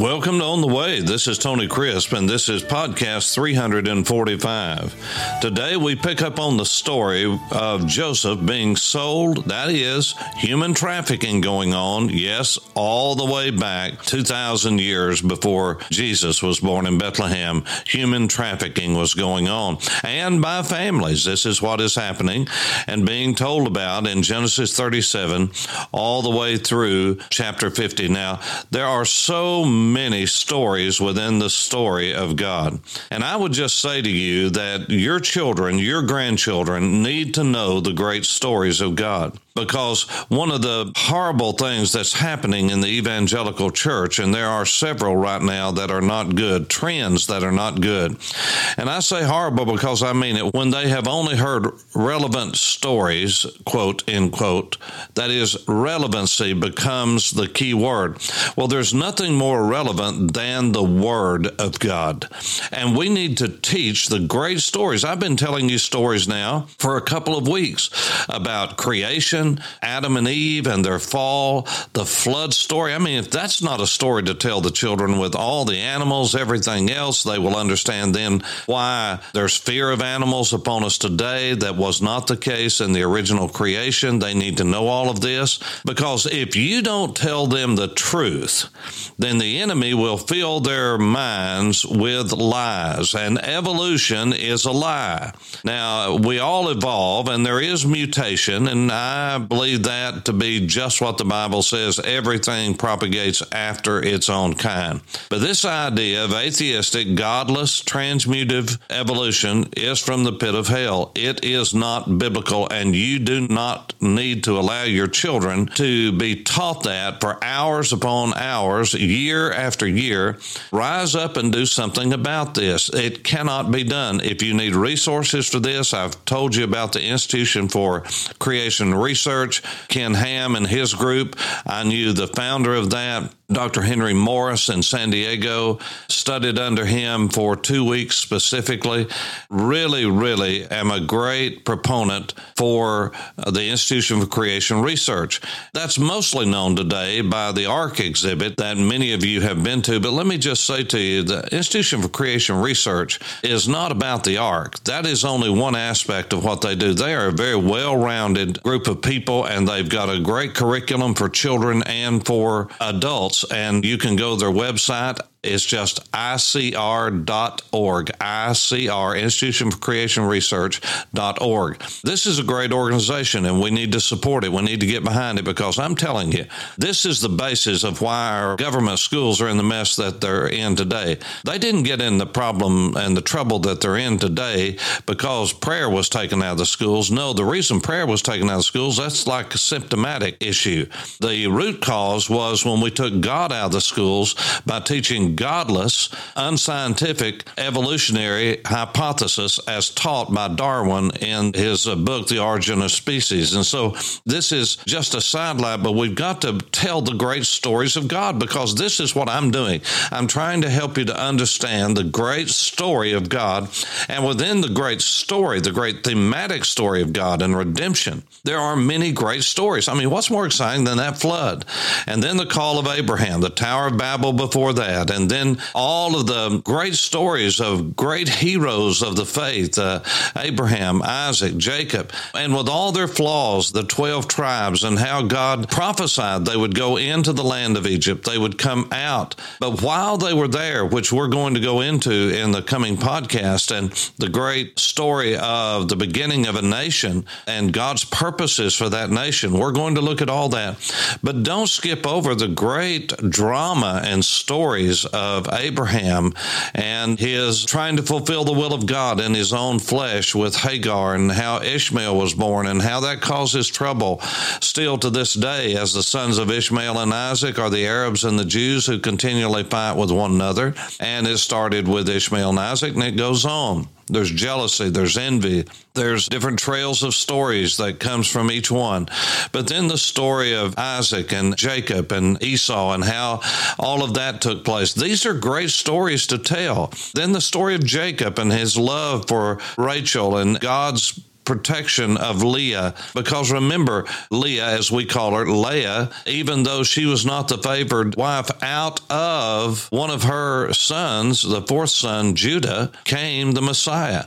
Welcome to On the Way. This is Tony Crisp, and this is podcast 345. Today, we pick up on the story of Joseph being sold. That is, human trafficking going on, yes, all the way back 2,000 years before Jesus was born in Bethlehem. Human trafficking was going on, and by families. This is what is happening and being told about in Genesis 37 all the way through chapter 50. Now, there are so many stories within the story of God. And I would just say to you that your children, your grandchildren need to know the great stories of God because one of the horrible things that's happening in the evangelical church, and there are several right now that are not good, trends that are not good. And I say horrible because I mean it when they have only heard relevant stories, quote, end quote, that is, relevancy becomes the key word. Well, there's nothing more relevant than the Word of God. And we need to teach the great stories. I've been telling you stories now for a couple of weeks about creation Adam and Eve and their fall, the flood story. I mean, if that's not a story to tell the children with all the animals, everything else, they will understand then why there's fear of animals upon us today. That was not the case in the original creation. They need to know all of this because if you don't tell them the truth, then the enemy will fill their minds with lies. And evolution is a lie. Now, we all evolve and there is mutation, and I I believe that to be just what the Bible says. Everything propagates after its own kind. But this idea of atheistic, godless, transmutive evolution is from the pit of hell. It is not biblical, and you do not need to allow your children to be taught that for hours upon hours, year after year. Rise up and do something about this. It cannot be done. If you need resources for this, I've told you about the Institution for Creation Research research. Ken Ham and his group, I knew the founder of that. Dr. Henry Morris in San Diego, studied under him for two weeks specifically. Really, really am a great proponent for uh, the Institution for Creation Research. That's mostly known today by the Ark exhibit that many of you have been to. But let me just say to you the Institution for Creation Research is not about the Ark. That is only one aspect of what they do. They are a very well rounded group of people, and they've got a great curriculum for children and for adults and you can go their website it's just ICR.org, ICR, Institution for Creation Research.org. This is a great organization and we need to support it. We need to get behind it because I'm telling you, this is the basis of why our government schools are in the mess that they're in today. They didn't get in the problem and the trouble that they're in today because prayer was taken out of the schools. No, the reason prayer was taken out of schools, that's like a symptomatic issue. The root cause was when we took God out of the schools by teaching godless, unscientific evolutionary hypothesis as taught by Darwin in his uh, book, The Origin of Species. And so this is just a sidelight, but we've got to tell the great stories of God because this is what I'm doing. I'm trying to help you to understand the great story of God. And within the great story, the great thematic story of God and redemption, there are many great stories. I mean, what's more exciting than that flood? And then the call of Abraham, the Tower of Babel before that, and and then all of the great stories of great heroes of the faith uh, Abraham, Isaac, Jacob, and with all their flaws, the 12 tribes, and how God prophesied they would go into the land of Egypt, they would come out. But while they were there, which we're going to go into in the coming podcast, and the great story of the beginning of a nation and God's purposes for that nation, we're going to look at all that. But don't skip over the great drama and stories of Abraham and his trying to fulfill the will of God in his own flesh with Hagar and how Ishmael was born and how that causes trouble still to this day as the sons of Ishmael and Isaac are the Arabs and the Jews who continually fight with one another. And it started with Ishmael and Isaac and it goes on. There's jealousy, there's envy, there's different trails of stories that comes from each one. But then the story of Isaac and Jacob and Esau and how all of that took place. These are great stories to tell. Then the story of Jacob and his love for Rachel and God's protection of Leah. Because remember, Leah, as we call her, Leah, even though she was not the favored wife, out of one of her sons, the fourth son, Judah, came the Messiah.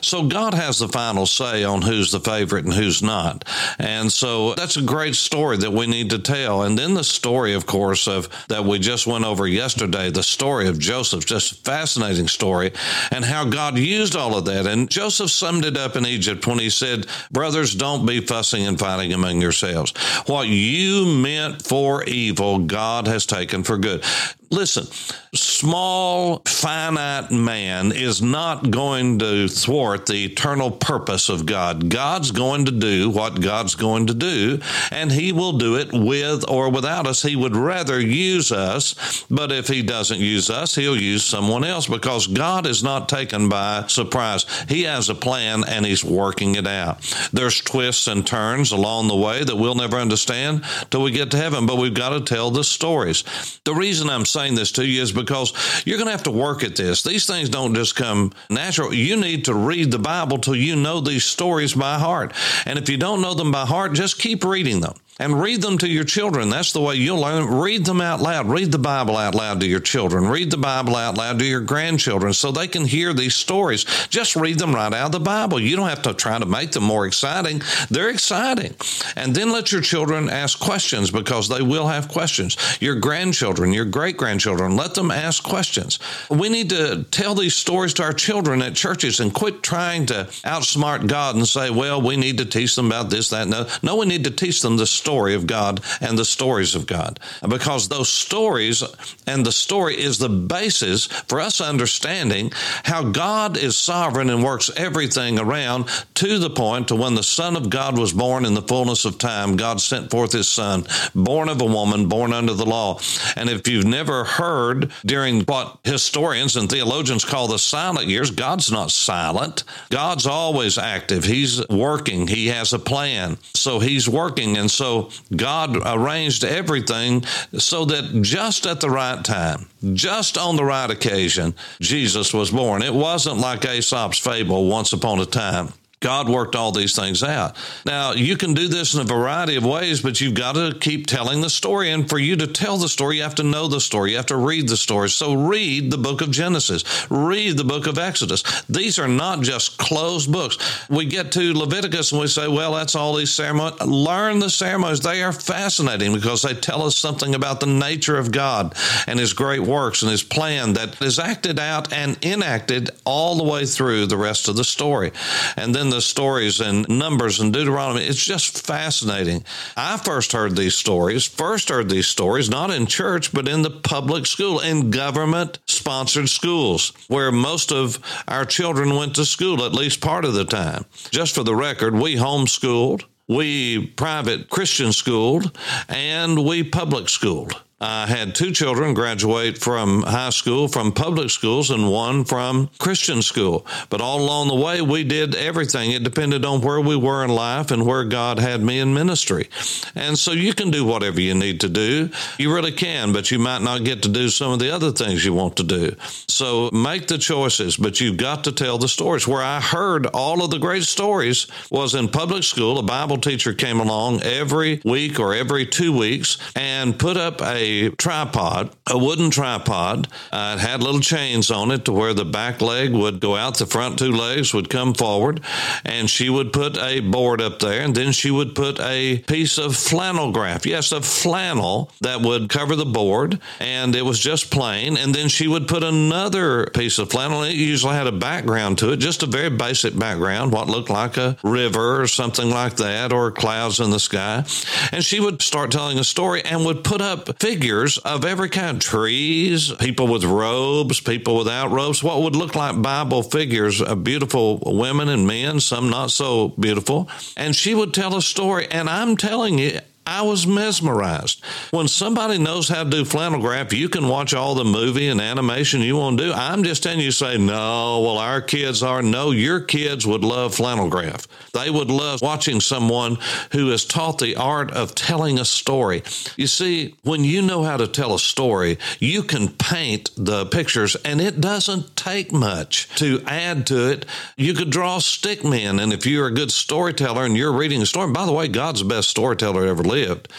So God has the final say on who's the favorite and who's not. And so that's a great story that we need to tell. And then the story, of course, of that we just went over yesterday, the story of Joseph, just a fascinating story, and how God used all of that. And Joseph summed it up in Egypt when he said, Brothers, don't be fussing and fighting among yourselves. What you meant for evil, God has taken for good. Listen, small, finite man is not going to thwart the eternal purpose of God. God's going to do what God's going to do, and He will do it with or without us. He would rather use us, but if He doesn't use us, He'll use someone else because God is not taken by surprise. He has a plan and He's working it out. There's twists and turns along the way that we'll never understand till we get to heaven, but we've got to tell the stories. The reason I'm saying this to you is because you're going to have to work at this. These things don't just come natural. You need to read the Bible till you know these stories by heart. And if you don't know them by heart, just keep reading them and read them to your children. That's the way you'll learn. Read them out loud. Read the Bible out loud to your children. Read the Bible out loud to your grandchildren so they can hear these stories. Just read them right out of the Bible. You don't have to try to make them more exciting. They're exciting. And then let your children ask questions because they will have questions. Your grandchildren, your great grandchildren, let them ask questions. We need to tell these stories to our children at churches and quit trying to outsmart God and say, well, we need to teach them about this, that, and that. No, we need to teach them the story of God and the stories of God. Because those stories and the story is the basis for us understanding how God is sovereign and works everything around to the point to when the Son of God was born in the fullness of time, God sent forth his Son, born of a woman, born under the law. And if you've never heard during what historians and theologians call the silent years, God's not silent. God's always active. He's working. He has a plan. So he's working. And so God arranged everything so that just at the right time, just on the right occasion, Jesus was born. It wasn't like Aesop's fable, once upon a time. God worked all these things out. Now, you can do this in a variety of ways, but you've got to keep telling the story. And for you to tell the story, you have to know the story. You have to read the story. So read the book of Genesis, read the book of Exodus. These are not just closed books. We get to Leviticus and we say, well, that's all these ceremonies. Learn the ceremonies. They are fascinating because they tell us something about the nature of God and his great works and his plan that is acted out and enacted all the way through the rest of the story. And then the stories and Numbers and Deuteronomy. It's just fascinating. I first heard these stories, first heard these stories, not in church, but in the public school, in government sponsored schools, where most of our children went to school at least part of the time. Just for the record, we homeschooled, we private Christian schooled, and we public schooled. I had two children graduate from high school from public schools and one from Christian school. But all along the way, we did everything. It depended on where we were in life and where God had me in ministry. And so you can do whatever you need to do. You really can, but you might not get to do some of the other things you want to do. So make the choices, but you've got to tell the stories. Where I heard all of the great stories was in public school. A Bible teacher came along every week or every two weeks and put up a tripod, a wooden tripod. Uh, it had little chains on it to where the back leg would go out, the front two legs would come forward, and she would put a board up there, and then she would put a piece of flannel graph. Yes, a flannel that would cover the board, and it was just plain. And then she would put another piece of flannel. It usually had a background to it, just a very basic background, what looked like a river or something like that, or clouds in the sky. And she would start telling a story and would put up figures figures of every kind trees, people with robes, people without robes, what would look like Bible figures of beautiful women and men, some not so beautiful. And she would tell a story. And I'm telling you, I was mesmerized. When somebody knows how to do flannel graph, you can watch all the movie and animation you want to do. I'm just telling you, say, no, well, our kids are. No, your kids would love flannel graph. They would love watching someone who is taught the art of telling a story. You see, when you know how to tell a story, you can paint the pictures, and it doesn't take much to add to it. You could draw stick men, and if you're a good storyteller and you're reading a story, by the way, God's the best storyteller ever lived.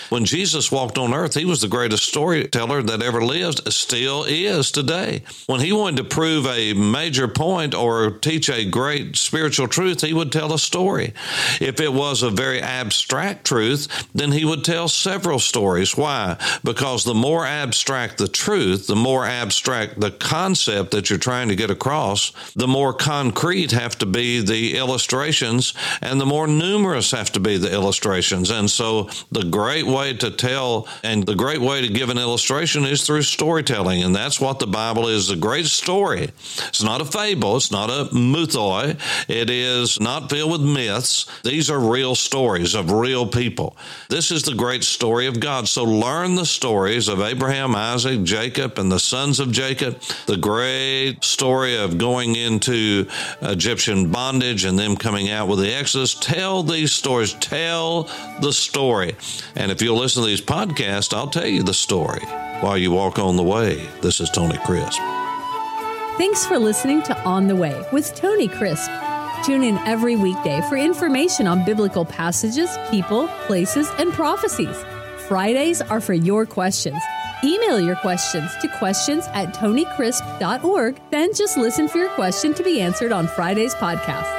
When Jesus walked on earth, he was the greatest storyteller that ever lived, still is today. When he wanted to prove a major point or teach a great spiritual truth, he would tell a story. If it was a very abstract truth, then he would tell several stories. Why? Because the more abstract the truth, the more abstract the concept that you're trying to get across, the more concrete have to be the illustrations and the more numerous have to be the illustrations. And so the great way to tell and the great way to give an illustration is through storytelling. And that's what the Bible is a great story. It's not a fable, it's not a mythoi, it is not filled with myths. These are real stories of real people. This is the great story of God. So learn the stories of Abraham, Isaac, Jacob, and the sons of Jacob, the great story of going into Egyptian bondage and them coming out with the Exodus. Tell these stories, tell the story. And if you'll listen to these podcasts, I'll tell you the story while you walk on the way. This is Tony Crisp. Thanks for listening to On the Way with Tony Crisp. Tune in every weekday for information on biblical passages, people, places, and prophecies. Fridays are for your questions. Email your questions to questions at tonycrisp.org, then just listen for your question to be answered on Friday's podcast.